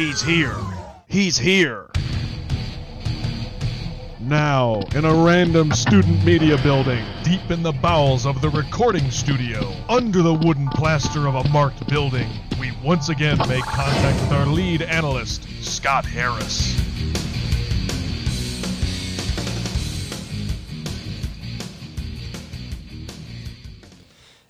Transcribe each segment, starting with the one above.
He's here. He's here. Now, in a random student media building, deep in the bowels of the recording studio, under the wooden plaster of a marked building, we once again make contact with our lead analyst, Scott Harris.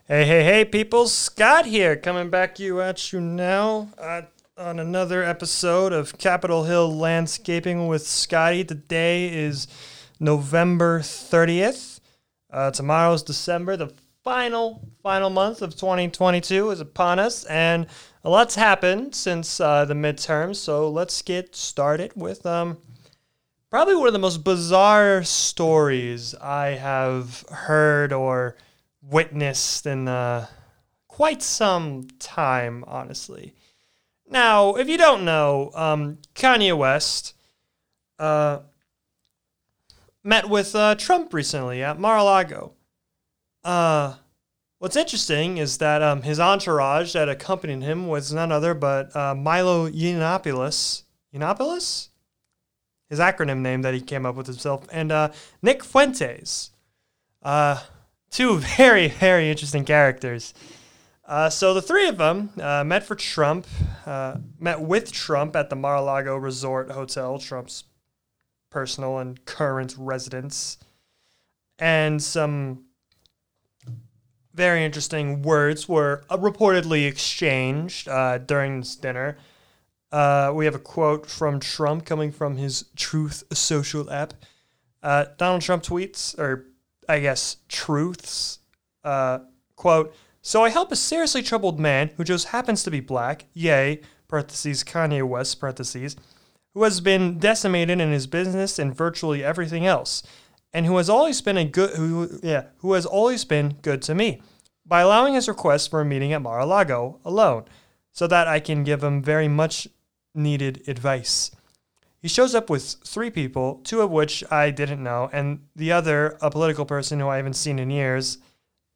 Hey, hey, hey, people! Scott here, coming back you at you now uh, on another episode of Capital Hill Landscaping with Scotty. Today is November 30th. Uh, is December. The final, final month of 2022 is upon us, and a lot's happened since uh, the midterms. So let's get started with um, probably one of the most bizarre stories I have heard or witnessed in uh, quite some time, honestly. Now, if you don't know, um, Kanye West uh, met with uh, Trump recently at Mar-a-Lago. Uh, what's interesting is that um, his entourage that accompanied him was none other but uh, Milo Yiannopoulos. Yiannopoulos? His acronym name that he came up with himself, and uh, Nick Fuentes. Uh, two very, very interesting characters. Uh, so the three of them uh, met for Trump, uh, met with Trump at the Mar-a-Lago Resort Hotel, Trump's personal and current residence, and some very interesting words were reportedly exchanged uh, during this dinner. Uh, we have a quote from Trump coming from his Truth Social app. Donald Trump tweets, or I guess, truths. Quote, so I help a seriously troubled man who just happens to be black, yay, parentheses, Kanye West, parentheses, who has been decimated in his business and virtually everything else, and who has always been a good, who, yeah, who has always been good to me, by allowing his request for a meeting at Mar-a-Lago alone, so that I can give him very much needed advice. He shows up with three people, two of which I didn't know, and the other, a political person who I haven't seen in years.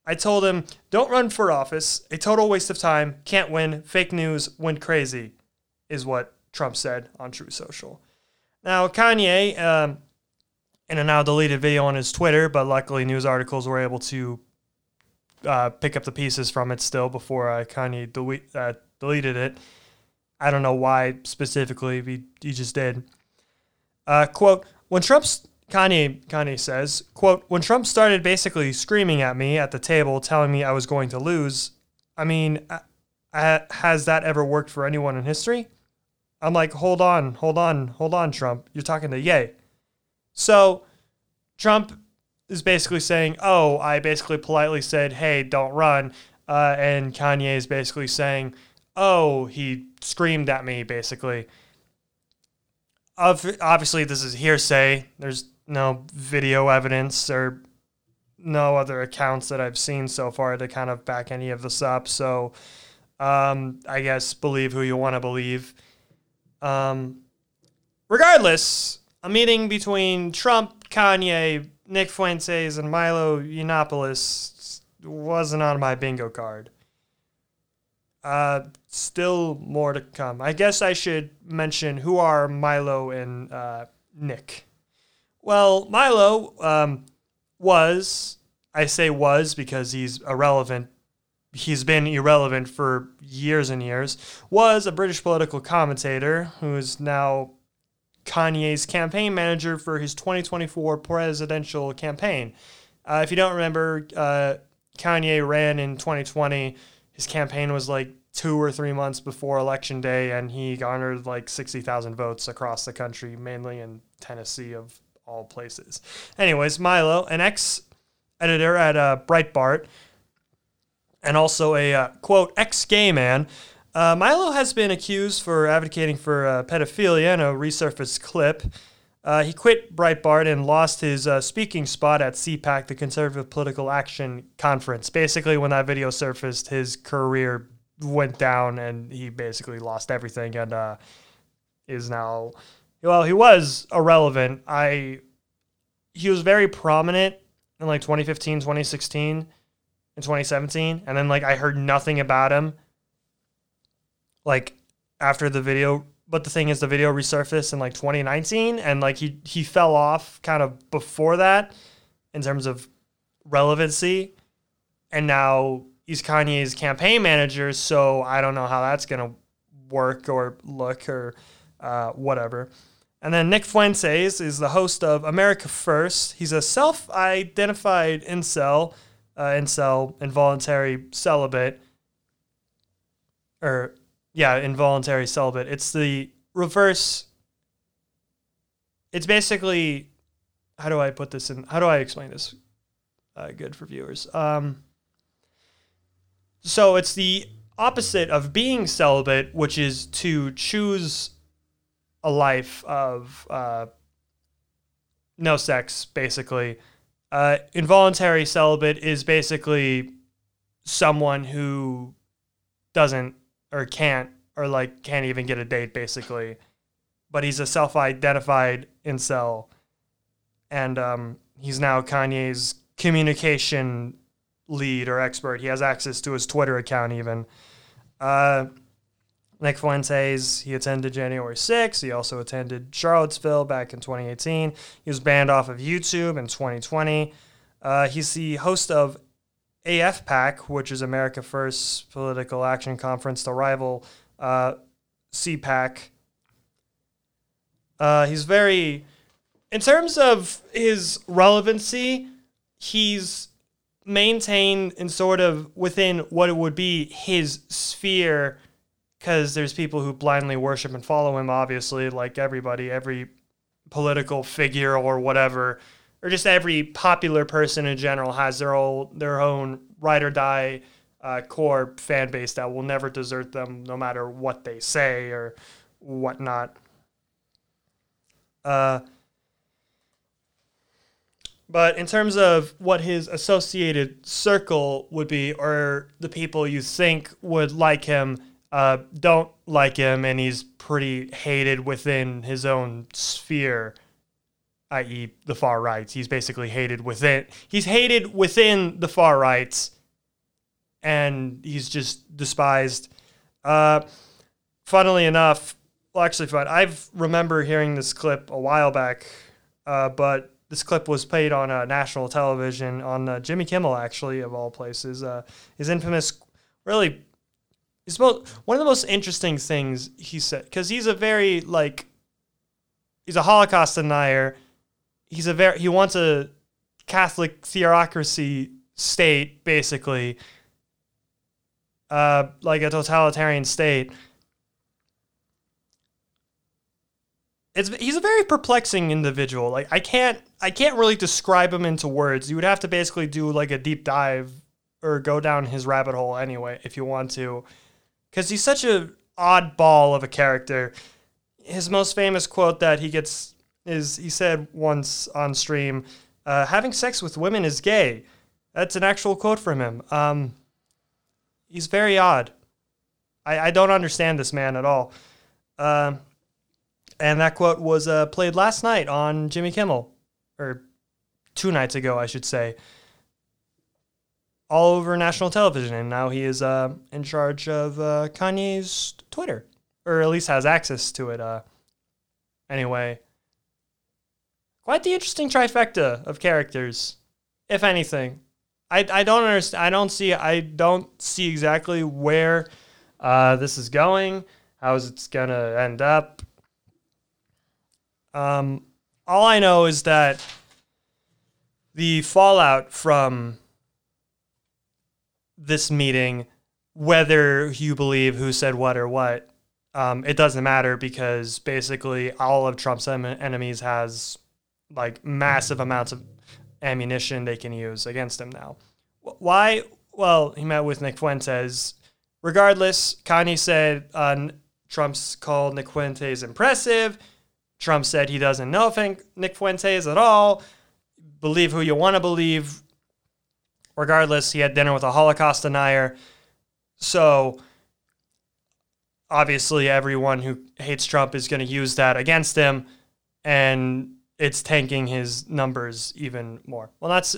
I told him, don't run for office, a total waste of time, can't win, fake news, went crazy, is what Trump said on True Social. Now, Kanye, um, in a now deleted video on his Twitter, but luckily news articles were able to uh, pick up the pieces from it still before uh, Kanye delete, uh, deleted it. I don't know why specifically, he, he just did. Uh, quote, when Trump's Kanye Kanye says, quote, when Trump started basically screaming at me at the table, telling me I was going to lose, I mean, uh, has that ever worked for anyone in history? I'm like, hold on, hold on, hold on, Trump. You're talking to Yay. So Trump is basically saying, oh, I basically politely said, hey, don't run. Uh, and Kanye is basically saying, oh, he screamed at me, basically obviously this is hearsay. There's no video evidence or no other accounts that I've seen so far to kind of back any of this up. So um, I guess believe who you want to believe. Um, regardless, a meeting between Trump, Kanye, Nick Fuentes, and Milo Yiannopoulos wasn't on my bingo card. Uh, still more to come. I guess I should mention who are Milo and uh, Nick. Well, Milo um, was, I say was because he's irrelevant. He's been irrelevant for years and years. Was a British political commentator who is now Kanye's campaign manager for his 2024 presidential campaign. Uh, if you don't remember, uh, Kanye ran in 2020 his campaign was like two or three months before election day, and he garnered like 60,000 votes across the country, mainly in Tennessee, of all places. Anyways, Milo, an ex editor at uh, Breitbart, and also a uh, quote, ex gay man. Uh, Milo has been accused for advocating for uh, pedophilia in a resurfaced clip. Uh, he quit Breitbart and lost his uh, speaking spot at CPAC, the Conservative Political Action Conference. Basically, when that video surfaced, his career went down and he basically lost everything and is now, well, he was irrelevant. I, he was very prominent in like 2015, 2016, and 2017. And then like I heard nothing about him like after the video but the thing is, the video resurfaced in like 2019, and like he he fell off kind of before that in terms of relevancy, and now he's Kanye's campaign manager. So I don't know how that's gonna work or look or uh, whatever. And then Nick Fuentes is the host of America First. He's a self-identified incel, uh, incel, involuntary celibate, or yeah, involuntary celibate. It's the reverse. It's basically, how do I put this in? How do I explain this? Uh, good for viewers. Um, so it's the opposite of being celibate, which is to choose a life of uh, no sex, basically. Uh, involuntary celibate is basically someone who doesn't or can't or like can't even get a date, basically. But he's a self-identified incel, and um, he's now Kanye's communication lead or expert. He has access to his Twitter account even. Uh, Nick Fuentes, he attended January 6th. He also attended Charlottesville back in 2018. He was banned off of YouTube in 2020. Uh, he's the host of AFPAC, which is America First Political Action Conference, the rival uh, CPAC. Uh, he's very, in terms of his relevancy, he's maintained in sort of within what it would be his sphere because there's people who blindly worship and follow him obviously like everybody every political figure or whatever or just every popular person in general has their own their own ride or die uh, core fan base that will never desert them no matter what they say or whatnot. Uh, but in terms of what his associated circle would be, or the people you think would like him, uh, don't like him, and he's pretty hated within his own sphere, i.e., the far right. He's basically hated within. He's hated within the far right, and he's just despised. Uh, funnily enough, well, actually, fun. I remember hearing this clip a while back, uh, but this clip was played on uh, national television on uh, Jimmy Kimmel, actually, of all places. Uh, his infamous, really, one of the most interesting things he said, because he's a very, like, he's a Holocaust denier. He's a very, he wants a Catholic theocracy state, basically, uh, like a totalitarian state. it's he's a very perplexing individual. Like I can't I can't really describe him into words. You would have to basically do like a deep dive or go down his rabbit hole anyway if you want to, because he's such a oddball of a character. His most famous quote that he gets is he said once on stream, uh, "Having sex with women is gay." That's an actual quote from him. Um, he's very odd. I, I don't understand this man at all. Um, and that quote was uh, played last night on Jimmy Kimmel, or two nights ago, I should say, all over national television. And now he is uh, in charge of uh, Kanye's Twitter, or at least has access to it. Uh, anyway, quite the interesting trifecta of characters, if anything. I, I don't understand. I don't see. I don't see exactly where uh, this is going. How is it gonna end up? Um, all I know is that the fallout from this meeting, whether you believe who said what or what, um, it doesn't matter because basically all of Trump's em- enemies has like massive amounts of ammunition they can use against him now. Why? Well, he met with Nick Fuentes. Regardless, Kanye said uh, Trump's called Nick Fuentes impressive. Trump said he doesn't know if Nick Fuentes at all. Believe who you want to believe. Regardless, he had dinner with a Holocaust denier. So obviously, everyone who hates Trump is going to use that against him, and it's tanking his numbers even more. Well, that's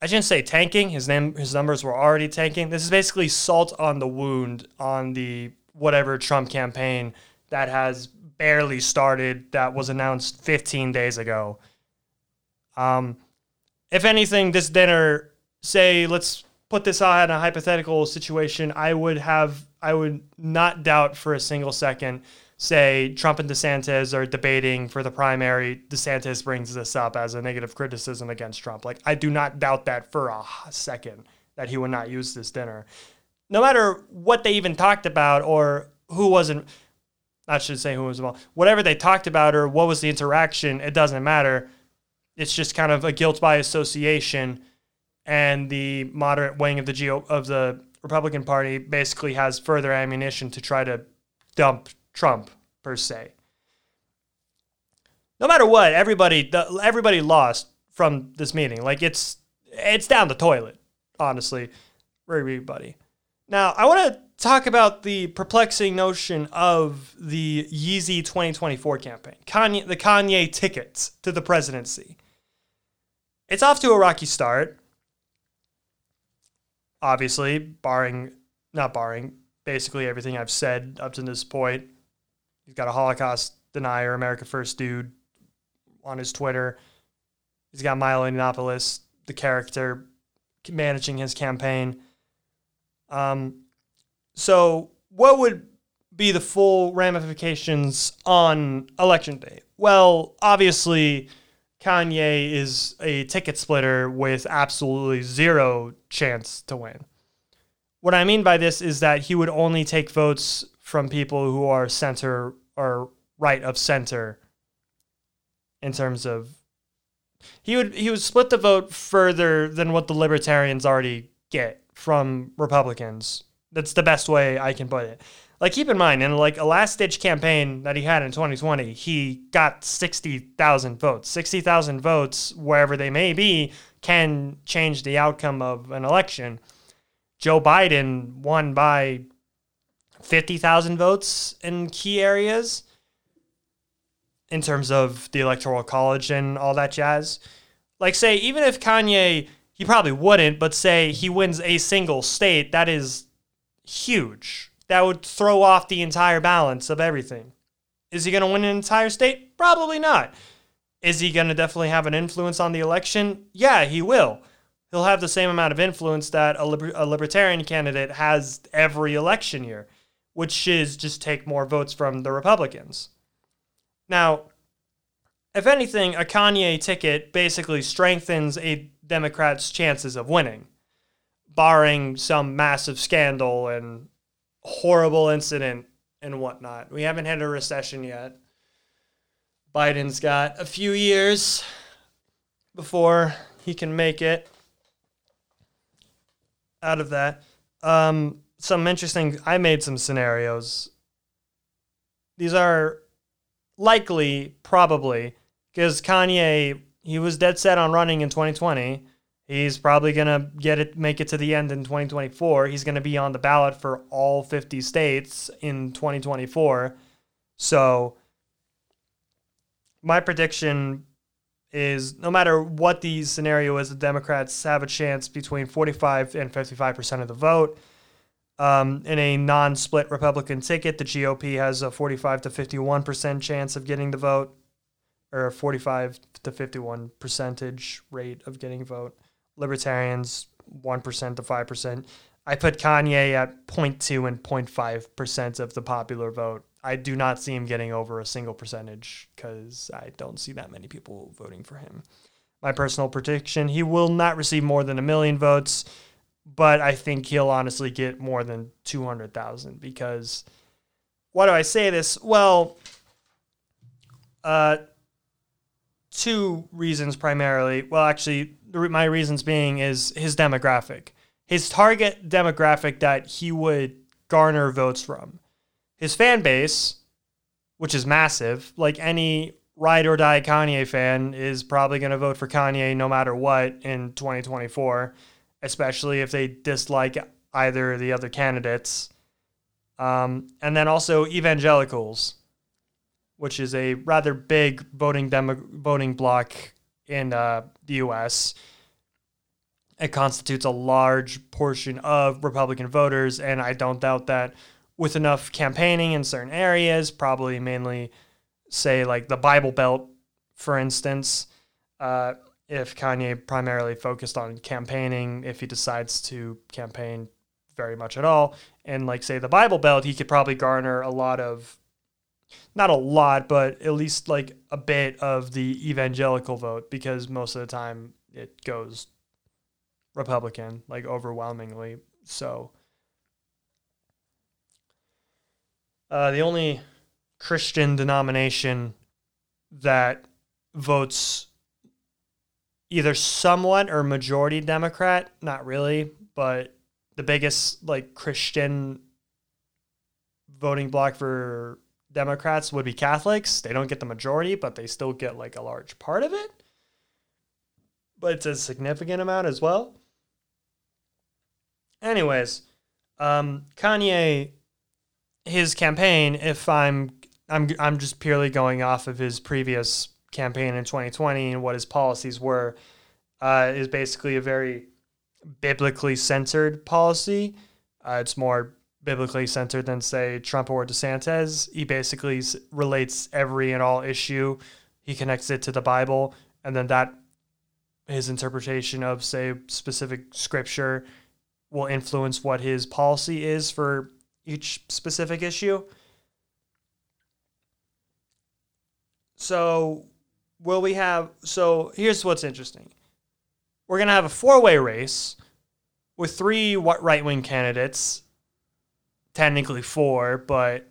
I shouldn't say tanking. His name, his numbers were already tanking. This is basically salt on the wound on the whatever Trump campaign that has barely started that was announced 15 days ago. Um, if anything, this dinner, say, let's put this out in a hypothetical situation, I would have, I would not doubt for a single second, say, Trump and DeSantis are debating for the primary. DeSantis brings this up as a negative criticism against Trump. Like, I do not doubt that for a second that he would not use this dinner. No matter what they even talked about or who wasn't, I should say who was involved, whatever they talked about or what was the interaction, it doesn't matter. It's just kind of a guilt by association and the moderate wing of the Geo of the Republican Party basically has further ammunition to try to dump Trump per se. No matter what, everybody everybody lost from this meeting. Like it's it's down the toilet, honestly, everybody. Now I want to talk about the perplexing notion of the Yeezy 2024 campaign, Kanye, the Kanye tickets to the presidency. It's off to a rocky start obviously, barring, not barring, basically everything I've said up to this point. He's got a Holocaust denier, America First dude on his Twitter. He's got Milo Yiannopoulos, the character, managing his campaign. Um, so, what would be the full ramifications on election day? Well, obviously, Kanye is a ticket splitter with absolutely zero chance to win. What I mean by this is that he would only take votes from people who are center or right of center in terms of he would he would split the vote further than what the libertarians already get from Republicans. That's the best way I can put it like keep in mind in like a last ditch campaign that he had in 2020 he got 60,000 votes. 60,000 votes wherever they may be can change the outcome of an election. Joe Biden won by 50,000 votes in key areas in terms of the electoral college and all that jazz. Like say even if Kanye he probably wouldn't but say he wins a single state that is huge that would throw off the entire balance of everything. Is he going to win an entire state? Probably not. Is he going to definitely have an influence on the election? Yeah, he will. He'll have the same amount of influence that a, liber- a libertarian candidate has every election year, which is just take more votes from the Republicans. Now, if anything, a Kanye ticket basically strengthens a Democrat's chances of winning, barring some massive scandal and horrible incident and whatnot. We haven't had a recession yet. Biden's got a few years before he can make it out of that. Um, some interesting, I made some scenarios. These are likely, probably, because Kanye, he was dead set on running in 2020. He's probably going to get it make it to the end in 2024. He's going to be on the ballot for all 50 states in 2024. So my prediction is no matter what the scenario is, the Democrats have a chance between 45 and 55% of the vote. Um, in a non split Republican ticket, the GOP has a 45 to 51% chance of getting the vote, or a 45 to 51 percentage rate of getting vote libertarians 1% to 5%. I put Kanye at 0.2 and 0.5% of the popular vote. I do not see him getting over a single percentage because I don't see that many people voting for him. My personal prediction he will not receive more than a million votes, but I think he'll honestly get more than 200,000 because why do I say this? Well, uh, two reasons primarily. Well, actually, my reasons being is his demographic, his target demographic that he would garner votes from, his fan base, which is massive. Like any ride or die Kanye fan is probably going to vote for Kanye no matter what in 2024, especially if they dislike either of the other candidates. Um, and then also evangelicals, which is a rather big voting demo- voting block in uh, the U.S. It constitutes a large portion of Republican voters, and I don't doubt that with enough campaigning in certain areas, probably mainly, say, like the Bible Belt, for instance. Uh, if Kanye primarily focused on campaigning, if he decides to campaign very much at all, and like say the Bible Belt, he could probably garner a lot of, not a lot, but at least like a bit of the evangelical vote because most of the time it goes Republican, like overwhelmingly. So uh, the only Christian denomination that votes either somewhat or majority Democrat, not really, but the biggest like Christian voting block for Democrats would be Catholics. They don't get the majority, but they still get like a large part of it. But it's a significant amount as well. Anyways, um, Kanye, his campaign, if I'm I'm I'm just purely going off of his previous campaign in 2020 and what his policies were, uh, is basically a very biblically centered policy. Uh, it's more biblically centered than, say, Trump or DeSantis. He basically relates every and all issue, he connects it to the Bible, and then that his interpretation of, say, specific scripture will influence what his policy is for each specific issue. So, will we have? So, here's what's interesting we're going to have a four way race with three right wing candidates, technically four, but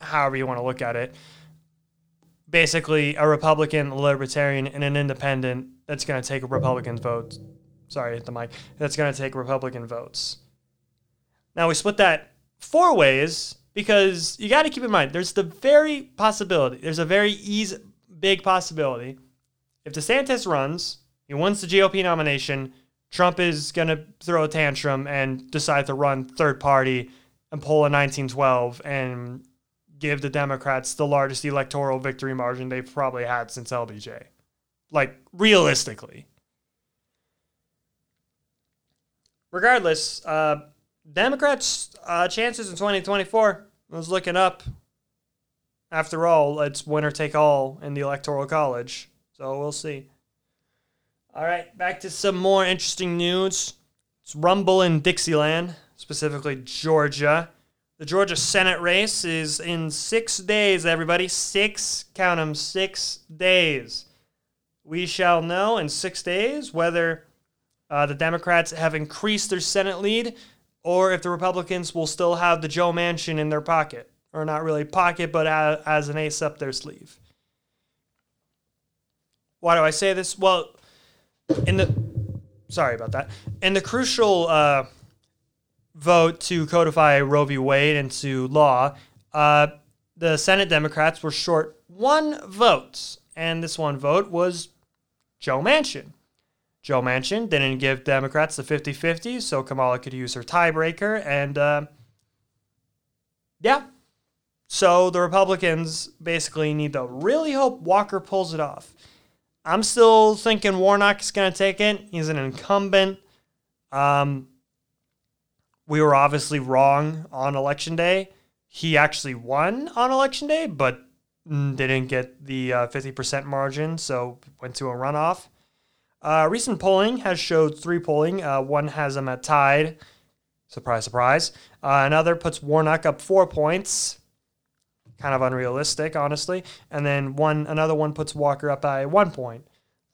however you want to look at it. Basically, a Republican, a Libertarian, and an Independent that's going to take Republican vote. Sorry, hit the mic. That's going to take Republican votes. Now, we split that four ways because you got to keep in mind there's the very possibility, there's a very easy, big possibility. If DeSantis runs, he wins the GOP nomination. Trump is going to throw a tantrum and decide to run third party and pull a 1912 and give the Democrats the largest electoral victory margin they've probably had since LBJ. Like, realistically. Regardless, uh, Democrats' uh, chances in 2024 was looking up. After all, it's winner take all in the Electoral College. So we'll see. All right, back to some more interesting news. It's Rumble in Dixieland, specifically Georgia. The Georgia Senate race is in six days, everybody. Six, count them, six days. We shall know in six days whether uh, the Democrats have increased their Senate lead or if the Republicans will still have the Joe Manchin in their pocket. Or not really pocket, but as an ace up their sleeve. Why do I say this? Well, in the sorry about that. In the crucial uh, vote to codify Roe v. Wade into law, uh, the Senate Democrats were short one vote, and this one vote was Joe Manchin. Joe Manchin didn't give Democrats the 50 50, so Kamala could use her tiebreaker, and uh, yeah. So the Republicans basically need to really hope Walker pulls it off. I'm still thinking Warnock is going to take it. He's an incumbent. Um, we were obviously wrong on election day. He actually won on election day, but didn't get the uh, 50% margin, so went to a runoff. Uh, recent polling has showed three polling. Uh, one has him at tied. Surprise, surprise. Uh, another puts Warnock up four points kind of unrealistic, honestly. And then one another one puts Walker up by one point.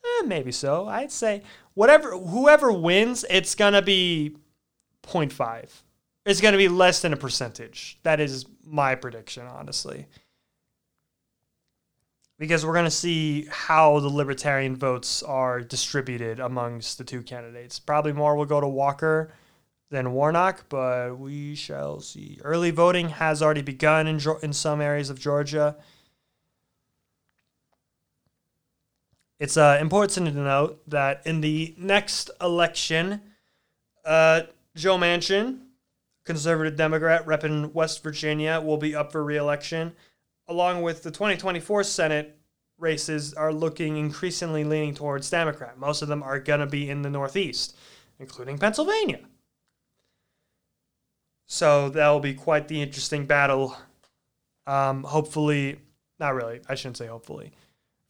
Eh, maybe so. I'd say whatever whoever wins, it's gonna be 0.5. It's gonna be less than a percentage. That is my prediction, honestly. Because we're gonna see how the libertarian votes are distributed amongst the two candidates. Probably more will go to Walker than Warnock, but we shall see. Early voting has already begun in, in some areas of Georgia. It's uh, important to note that in the next election, uh, Joe Manchin, conservative Democrat repping West Virginia, will be up for reelection, along with the 2024 Senate races are looking increasingly leaning towards Democrat. Most of them are going to be in the Northeast, including Pennsylvania. So that will be quite the interesting battle. Um, hopefully, not really. I shouldn't say hopefully.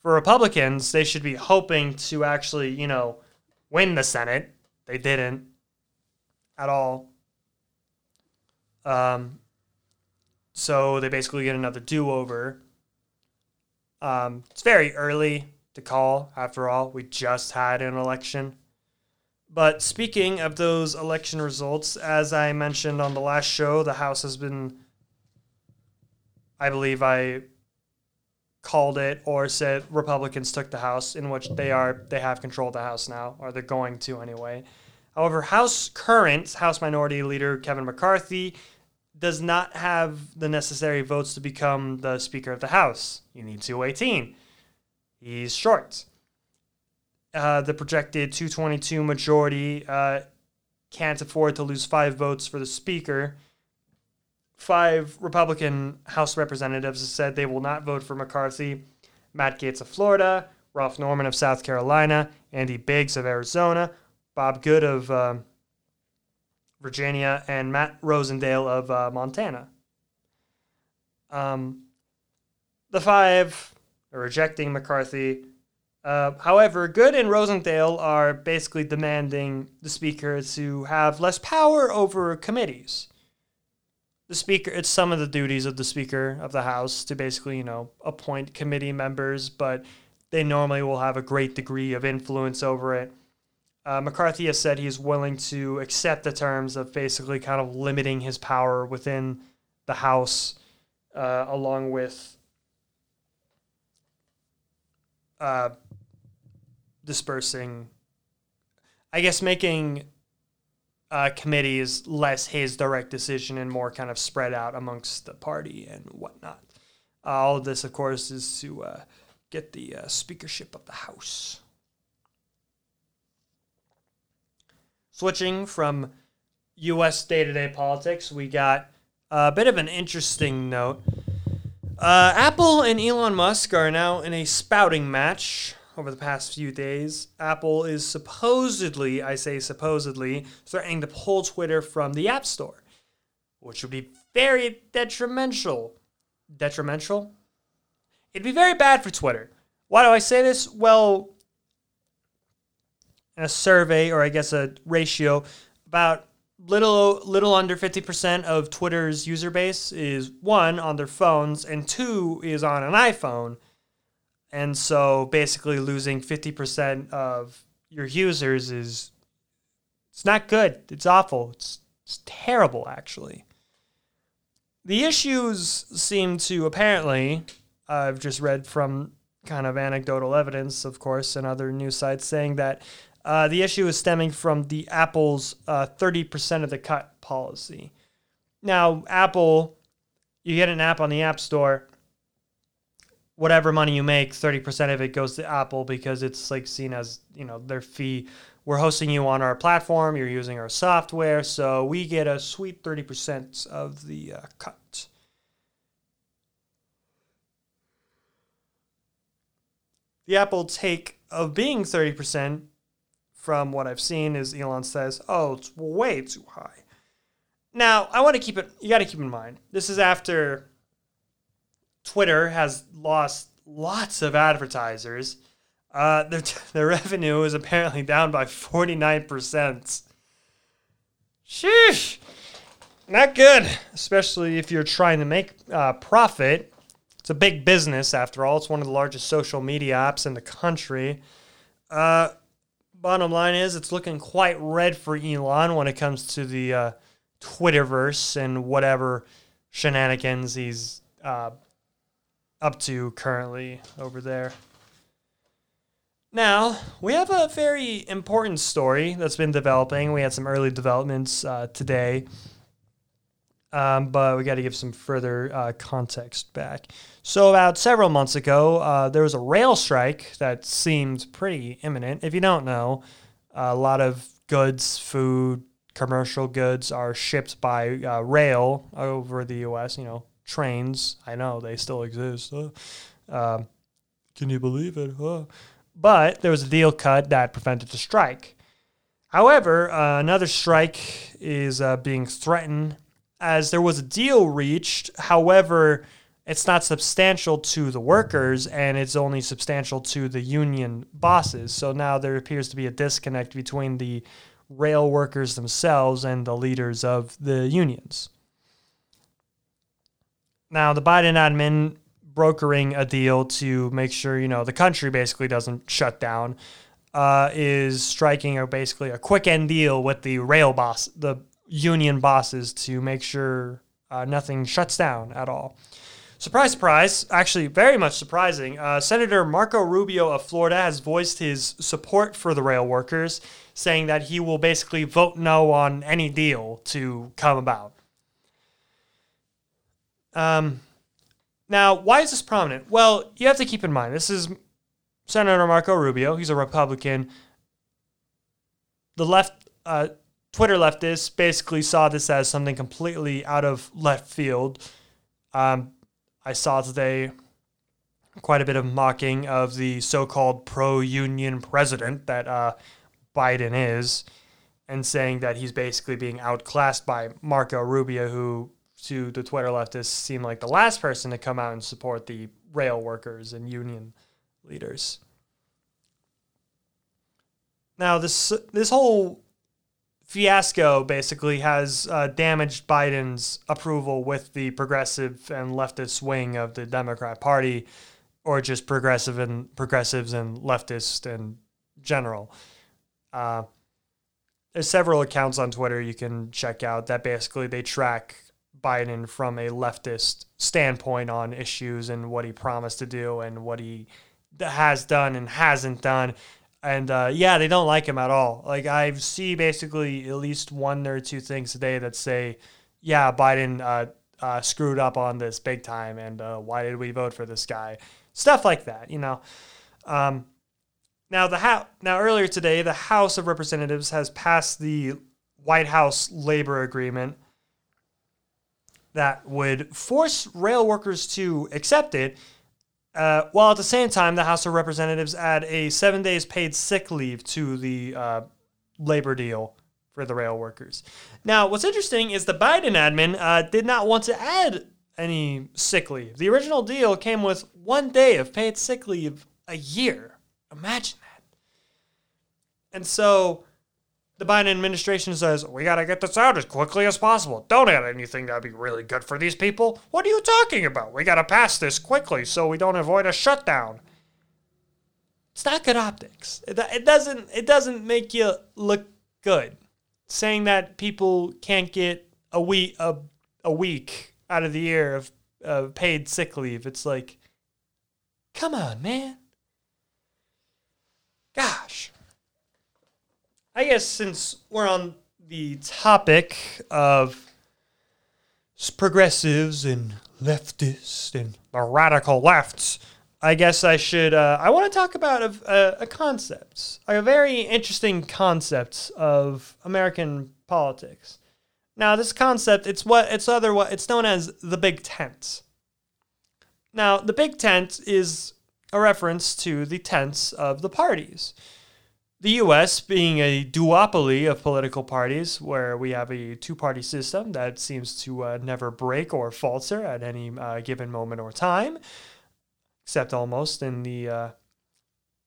For Republicans, they should be hoping to actually, you know, win the Senate. They didn't at all. Um, so they basically get another do over. Um, it's very early to call, after all. We just had an election. But speaking of those election results, as I mentioned on the last show, the House has been, I believe I called it or said Republicans took the House, in which they are they have control of the House now, or they're going to anyway. However, House current House Minority Leader Kevin McCarthy does not have the necessary votes to become the Speaker of the House. You need 218. He's short. Uh, the projected 222 majority uh, can't afford to lose five votes for the Speaker. Five Republican House representatives have said they will not vote for McCarthy. Matt Gaetz of Florida, Ralph Norman of South Carolina, Andy Biggs of Arizona, Bob Good of uh, Virginia, and Matt Rosendale of uh, Montana. Um, the five are rejecting McCarthy. Uh, however, Good and Rosendale are basically demanding the Speaker to have less power over committees. The Speaker, it's some of the duties of the Speaker of the House to basically, you know, appoint committee members, but they normally will have a great degree of influence over it. Uh, McCarthy has said he's willing to accept the terms of basically kind of limiting his power within the House, uh, along with uh, dispersing, I guess, making uh, committees less his direct decision and more kind of spread out amongst the party and whatnot. Uh, all of this, of course, is to uh, get the speakership of the House. Switching from U.S. day to day politics, we got a bit of an interesting note. Uh, Apple and Elon Musk are now in a spouting match over the past few days. Apple is supposedly, I say supposedly, threatening to pull Twitter from the App Store, which would be very detrimental. Detrimental? It'd be very bad for Twitter. Why do I say this? Well, a survey, or I guess a ratio, about little little under 50% of Twitter's user base is one on their phones and two is on an iPhone. And so basically losing 50% of your users is it's not good. It's awful. It's, it's terrible actually. The issues seem to apparently I've just read from kind of anecdotal evidence, of course, and other news sites saying that uh, the issue is stemming from the Apple's uh, 30% of the cut policy. Now, Apple, you get an app on the App Store, whatever money you make, 30% of it goes to Apple because it's like seen as, you know, their fee. We're hosting you on our platform, you're using our software, so we get a sweet 30% of the uh, cut. The Apple take of being 30% from what I've seen is Elon says, "Oh, it's way too high." Now, I want to keep it you got to keep in mind. This is after Twitter has lost lots of advertisers. Uh, their, their revenue is apparently down by 49%. Sheesh. Not good, especially if you're trying to make uh, profit. It's a big business, after all. It's one of the largest social media apps in the country. Uh, bottom line is it's looking quite red for Elon when it comes to the uh, Twitterverse and whatever shenanigans he's uh, up to currently over there. Now, we have a very important story that's been developing. We had some early developments uh, today um, but we got to give some further uh, context back. So, about several months ago, uh, there was a rail strike that seemed pretty imminent. If you don't know, a lot of goods, food, commercial goods are shipped by uh, rail over the U.S. You know, trains. I know they still exist. Um, can you believe it? But there was a deal cut that prevented the strike. However, uh, another strike is uh, being threatened as there was a deal reached. However, it's not substantial to the workers and it's only substantial to the union bosses. So now there appears to be a disconnect between the rail workers themselves and the leaders of the unions. Now, the Biden admin brokering a deal to make sure, you know, the country basically doesn't shut down uh, is striking a basically a quick end deal with the rail boss, the union bosses to make sure uh, nothing shuts down at all. Surprise, surprise. Actually, very much surprising. Uh, Senator Marco Rubio of Florida has voiced his support for the rail workers, saying that he will basically vote no on any deal to come about. Um, now, why is this prominent? Well, you have to keep in mind this is Senator Marco Rubio. He's a Republican. The left, uh, Twitter leftists basically saw this as something completely out of left field. Um, I saw today quite a bit of mocking of the so-called pro-union president that uh, Biden is, and saying that he's basically being outclassed by Marco Rubio, who to the Twitter leftists seemed like the last person to come out and support the rail workers and union leaders. Now this this whole fiasco basically has uh, damaged Biden's approval with the progressive and leftist wing of the Democrat Party, or just progressive and progressives and leftist in general. Uh, there's several accounts on Twitter you can check out that basically they track Biden from a leftist standpoint on issues and what he promised to do and what he has done and hasn't done and uh, yeah, they don't like him at all. Like I see basically at least one or two things today that say, yeah, Biden uh, uh, screwed up on this big time, and uh, why did we vote for this guy? Stuff like that, you know. Um, now the how now earlier today, the House of Representatives has passed the White House labor agreement that would force rail workers to accept it uh, while at the same time, the House of Representatives add a seven days paid sick leave to the uh, labor deal for the rail workers. Now, what's interesting is the Biden admin uh, did not want to add any sick leave. The original deal came with one day of paid sick leave a year. Imagine that. And so the Biden administration says, we got to get this out as quickly as possible. Don't add anything that'd be really good for these people. What are you talking about? We got to pass this quickly so we don't avoid a shutdown. It's not good optics. It, it doesn't it doesn't make you look good. Saying that people can't get a week a, a week out of the year of uh, paid sick leave. It's like, come on, man. Gosh. I guess since we're on the topic of progressives and leftists and the radical lefts, I guess I should. Uh, I want to talk about a, a, a concept, a very interesting concept of American politics. Now, this concept, it's what it's other it's known as the Big Tent. Now, the Big Tent is a reference to the tents of the parties the US being a duopoly of political parties, where we have a two party system that seems to uh, never break or falter at any uh, given moment or time, except almost in the uh,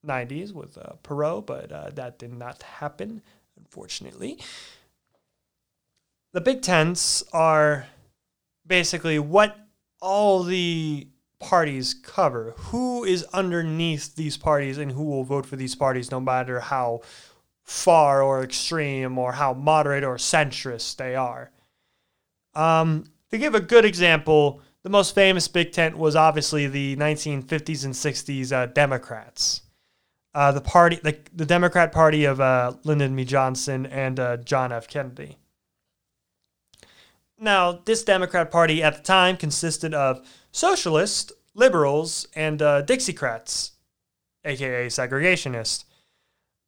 90s with uh, Perot, but uh, that did not happen, unfortunately. The Big Tents are basically what all the parties cover, who is underneath these parties and who will vote for these parties, no matter how far or extreme or how moderate or centrist they are. Um, to give a good example, the most famous Big Tent was obviously the 1950s and 60s uh, Democrats. Uh, the party, the, the Democrat Party of uh, Lyndon B. Johnson and uh, John F. Kennedy. Now, this Democrat Party at the time consisted of socialists, liberals, and uh, Dixiecrats, aka segregationists.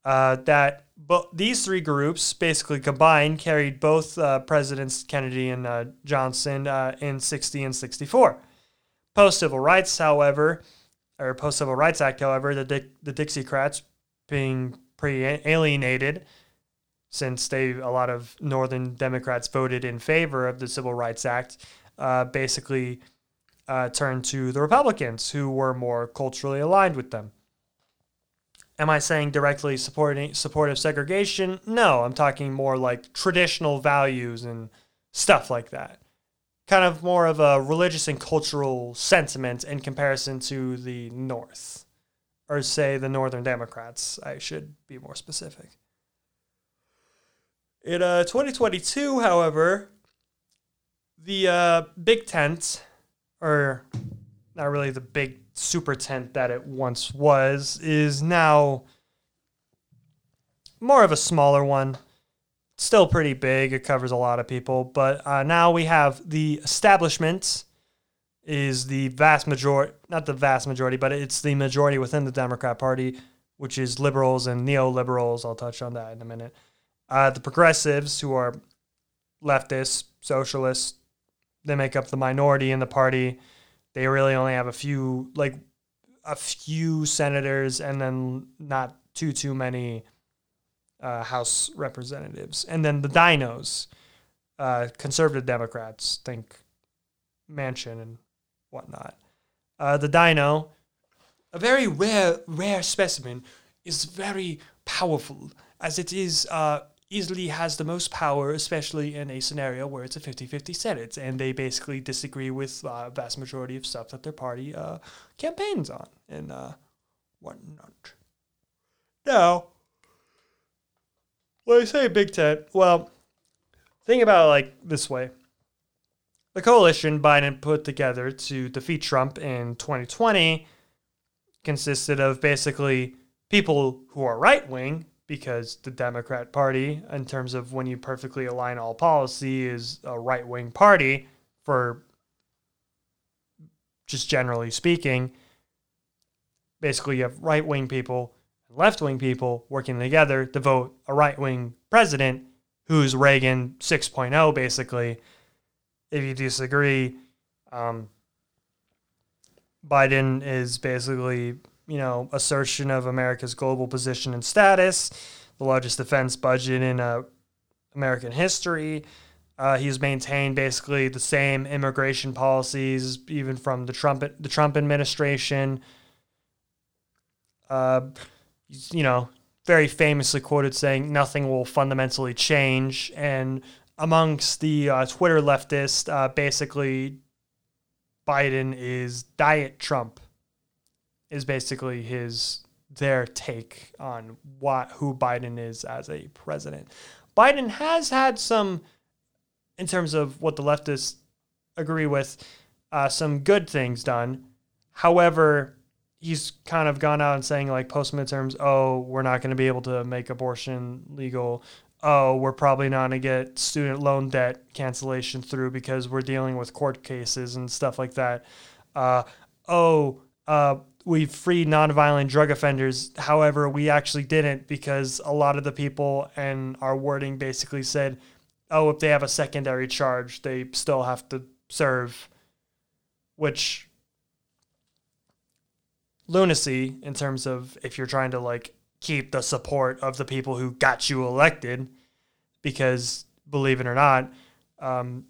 Uh, that these three groups basically combined carried both uh, presidents Kennedy and uh, Johnson uh, in 60 and 64. Post civil rights, however, or post civil rights act, however, the the Dixiecrats being pre alienated since they a lot of northern Democrats voted in favor of the Civil Rights Act, uh, basically uh, turned to the Republicans, who were more culturally aligned with them. Am I saying directly supporting supportive segregation? No, I'm talking more like traditional values and stuff like that. Kind of more of a religious and cultural sentiment in comparison to the North, or say the Northern Democrats. I should be more specific. In uh, 2022, however, the uh, big tent, or not really the big super tent that it once was, is now more of a smaller one. Still pretty big. It covers a lot of people, but uh, now we have the establishment is the vast majority, not the vast majority, but it's the majority within the Democrat Party, which is liberals and neoliberals. I'll touch on that in a minute. Uh, the progressives, who are leftists, socialists, they make up the minority in the party. They really only have a few, like a few senators, and then not too too many uh, House representatives. And then the Dinos, uh, conservative Democrats, think Manchin and whatnot. Uh, the Dino, a very rare rare specimen, is very powerful as it is uh, easily has the most power, especially in a scenario where it's a 50-50 Senate, and they basically disagree with a uh, vast majority of stuff that their party uh, campaigns on and uh, whatnot. Now, when I say Big Tent, well, think about it like this way. The coalition Biden put together to defeat Trump in 2020 consisted of basically people who are right wing because the Democrat Party, in terms of when you perfectly align all policy, is a right wing party for just generally speaking. Basically, you have right wing people and left wing people working together to vote a right wing president who's Reagan 6.0, basically. If you disagree, um, Biden is basically you know, assertion of America's global position and status, the largest defense budget in uh, American history. Uh, he's maintained basically the same immigration policies, even from the Trump the Trump administration. Uh, you know, very famously quoted saying nothing will fundamentally change, and amongst the uh, Twitter leftists, uh, basically, Biden is diet Trump is basically his their take on what who Biden is as a president. Biden has had some, in terms of what the leftists agree with, uh, some good things done. However, he's kind of gone out and saying like post midterms, oh, we're not going to be able to make abortion legal. Oh, we're probably not going to get student loan debt cancellation through because we're dealing with court cases and stuff like that. Uh, oh, uh, we freed nonviolent drug offenders. However, we actually didn't because a lot of the people and our wording basically said, oh, if they have a secondary charge, they still have to serve, which lunacy in terms of if you're trying to like keep the support of the people who got you elected because believe it or not um,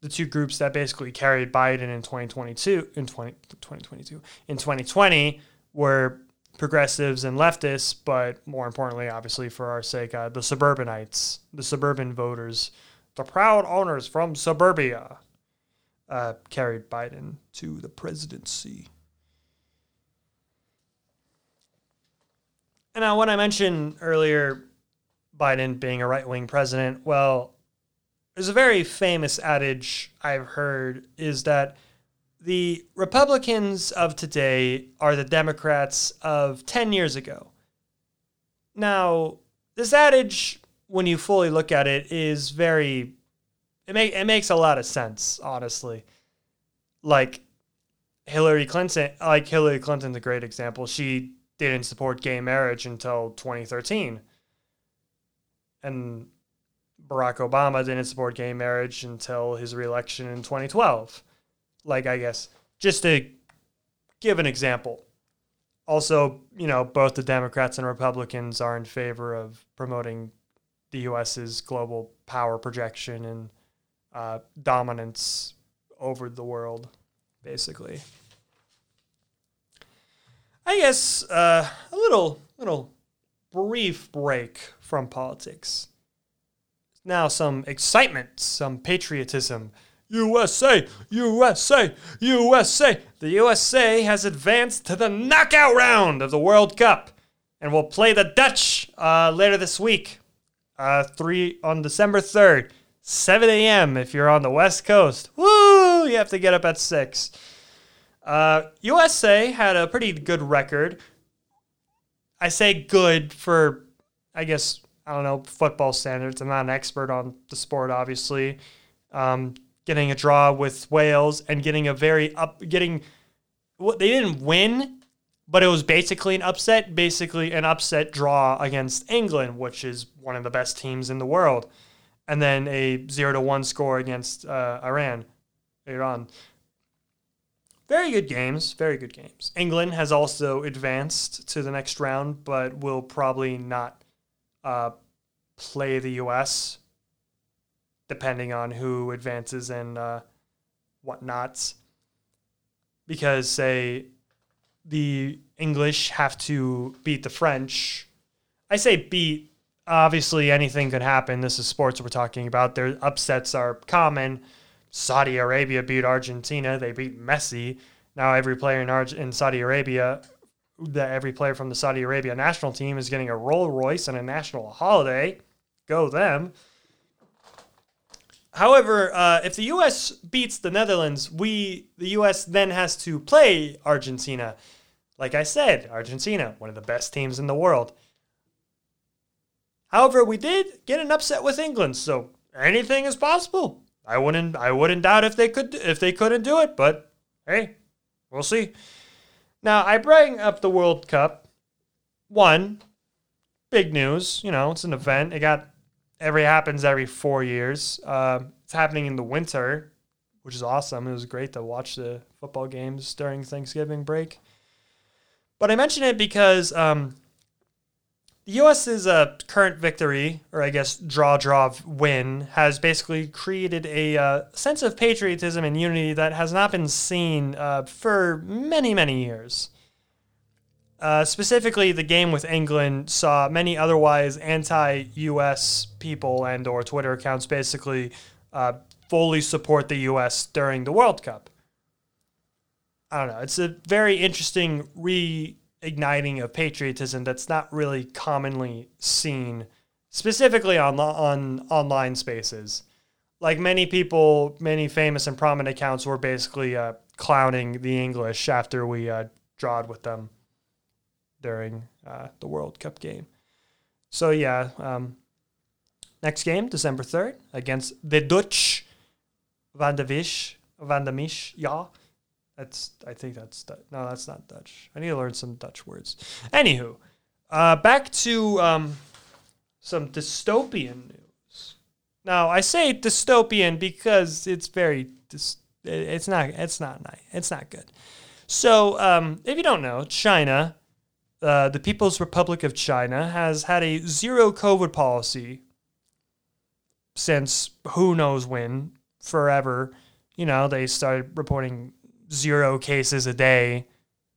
the two groups that basically carried Biden in 2022 in 20, 2022 in 2020 were progressives and leftists, but more importantly, obviously for our sake, uh, the suburbanites, the suburban voters, the proud owners from suburbia, uh, carried Biden to the presidency. And now, when I mentioned earlier Biden being a right wing president, well, there's a very famous adage I've heard is that the Republicans of today are the Democrats of 10 years ago. Now, this adage, when you fully look at it, is very it make it makes a lot of sense, honestly. Like Hillary Clinton, like Hillary Clinton's a great example. She didn't support gay marriage until 2013. And Barack Obama didn't support gay marriage until his reelection in 2012. Like, I guess, just to give an example. Also, you know, both the Democrats and Republicans are in favor of promoting the U.S.'s global power projection and uh, dominance over the world, basically. I guess uh, a little little brief break from politics. Now some excitement, some patriotism. USA, USA, USA. The USA has advanced to the knockout round of the World Cup and will play the Dutch uh, later this week. Uh, three on December third, 7 a.m. If you're on the West Coast, woo! You have to get up at six. Uh, USA had a pretty good record. I say good for, I guess, I don't know, football standards. I'm not an expert on the sport, obviously. Um, getting a draw with Wales and getting a very up, getting, what they didn't win, but it was basically an upset, basically an upset draw against England, which is one of the best teams in the world, and then a zero to one score against uh, Iran, Iran. Very good games, very good games. England has also advanced to the next round, but will probably not uh, play the U.S. depending on who advances and uh, whatnots. Because say the English have to beat the French. I say beat. Obviously, anything could happen. This is sports we're talking about. Their upsets are common. Saudi Arabia beat Argentina. They beat Messi. Now every player in, Arge- in Saudi Arabia, that every player from the Saudi Arabia national team is getting a Rolls Royce and a national holiday. Go them. However, uh, if the U.S. beats the Netherlands, we the U.S. then has to play Argentina. Like I said, Argentina, one of the best teams in the world. However, we did get an upset with England, so anything is possible. I wouldn't I wouldn't doubt if they could if they couldn't do it, but hey, we'll see. Now, I bring up the World Cup. One, big news, you know, it's an event. It got every happens every 4 years. Uh, it's happening in the winter, which is awesome. It was great to watch the football games during Thanksgiving break. But I mention it because um, the U.S.'s uh, current victory, or I guess draw draw win, has basically created a uh, sense of patriotism and unity that has not been seen uh, for many, many years. Uh, specifically, the game with England saw many otherwise anti-U.S. people and/or Twitter accounts basically uh, fully support the U.S. during the World Cup. I don't know. It's a very interesting reigniting of patriotism that's not really commonly seen, specifically on on online spaces. Like many people, many famous and prominent accounts were basically uh, clowning the English after we uh, drawed with them during uh, the World Cup game. So yeah, um, next game December third against the Dutch Van de Visch, Van de Misch, yeah. That's I think that's no, that's not Dutch. I need to learn some Dutch words. Anywho, uh, back to um, some dystopian news. Now I say dystopian because it's very it's not it's not nice. It's not good. So um, if you don't know, China, uh, the People's Republic of China, has had a zero COVID policy since who knows when, forever. You know, they started reporting zero cases a day.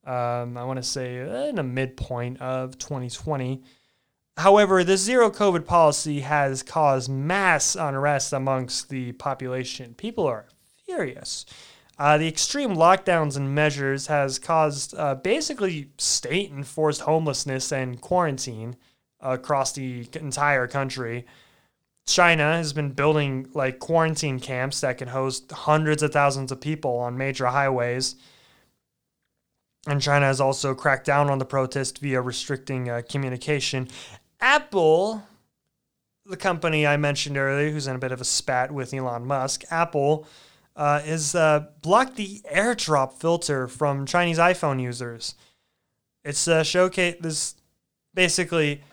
Um, I want to say in a midpoint of 2020. However, the zero COVID policy has caused mass unrest amongst the population. People are furious. Uh, the extreme lockdowns and measures has caused uh, basically state enforced homelessness and quarantine across the entire country. China has been building like quarantine camps that can host hundreds of thousands of people on major highways. And China has also cracked down on the protest via restricting uh, communication. Apple, the company I mentioned earlier, who's in a bit of a spat with Elon Musk, Apple uh, has uh, blocked the AirDrop filter from Chinese iPhone users. It's uh, showcase this basically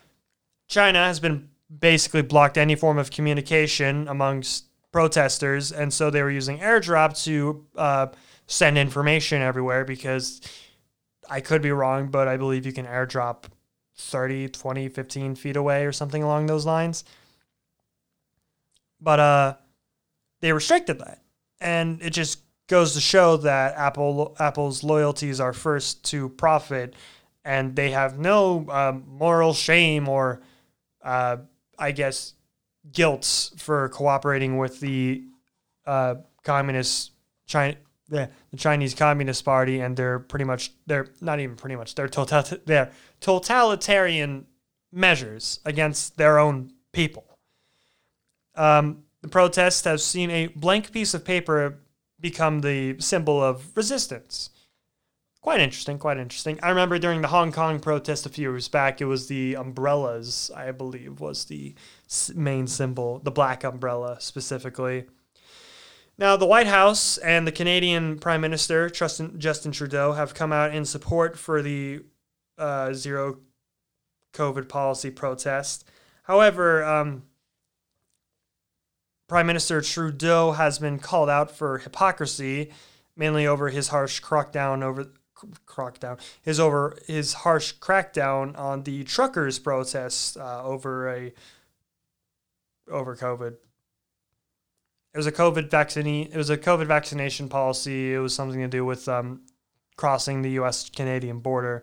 China has been basically blocked any form of communication amongst protesters, and so they were using AirDrop to uh, send information everywhere because I could be wrong, but I believe you can AirDrop 30, 20, 15 feet away or something along those lines. but uh, they restricted that, and it just goes to show that Apple Apple's loyalties are first to profit, and they have no um, moral shame or, uh, I guess, guilt for cooperating with the uh, communist China. The, the Chinese Communist Party and they're pretty much they're not even pretty much they're total they're totalitarian measures against their own people. Um, the protests have seen a blank piece of paper become the symbol of resistance. Quite interesting, quite interesting. I remember during the Hong Kong protest a few years back, it was the umbrellas, I believe, was the main symbol, the black umbrella specifically. Now, the White House and the Canadian Prime Minister, Justin, Justin Trudeau, have come out in support for the uh, zero COVID policy protest. However, um, Prime Minister Trudeau has been called out for hypocrisy, mainly over his harsh crackdown over crackdown his over his harsh crackdown on the truckers' protests uh, over a over COVID. It was a COVID vaccine. It was a COVID vaccination policy. It was something to do with um, crossing the U.S. Canadian border,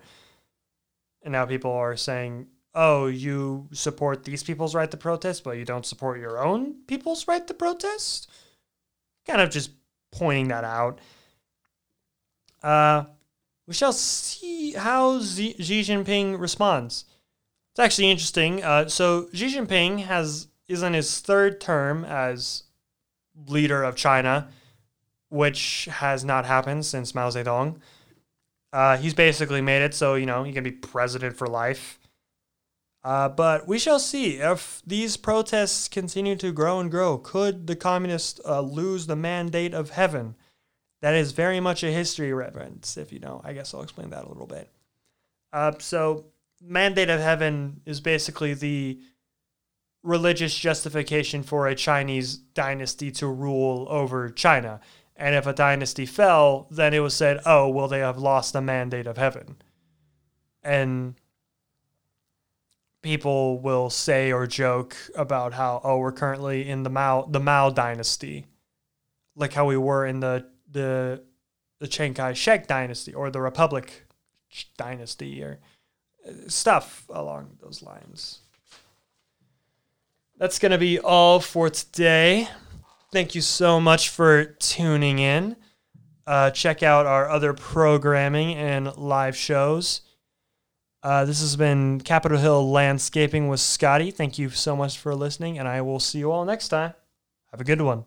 and now people are saying oh, you support these people's right to protest, but you don't support your own people's right to protest? Kind of just pointing that out. Uh, we shall see how Xi Jinping responds. It's actually interesting. Uh, so Xi Jinping has is in his third term as leader of China, which has not happened since Mao Zedong. Uh, he's basically made it so you know he can be president for life. Uh, but we shall see if these protests continue to grow and grow. Could the communists uh, lose the mandate of heaven? That is very much a history reference, if you know. I guess I'll explain that a little bit. Uh, so, mandate of heaven is basically the religious justification for a Chinese dynasty to rule over China. And if a dynasty fell, then it was said, oh, well, they have lost the mandate of heaven. And people will say or joke about how oh we're currently in the Mao the Mao dynasty, like how we were in the the the Chiang Kai-shek dynasty or the Republic dynasty or uh, stuff along those lines. That's going to be all for today. Thank you so much for tuning in. Uh, check out our other programming and live shows. Uh, this has been Capital Hill Landscaping with Scotty. Thank you so much for listening, and I will see you all next time. Have a good one.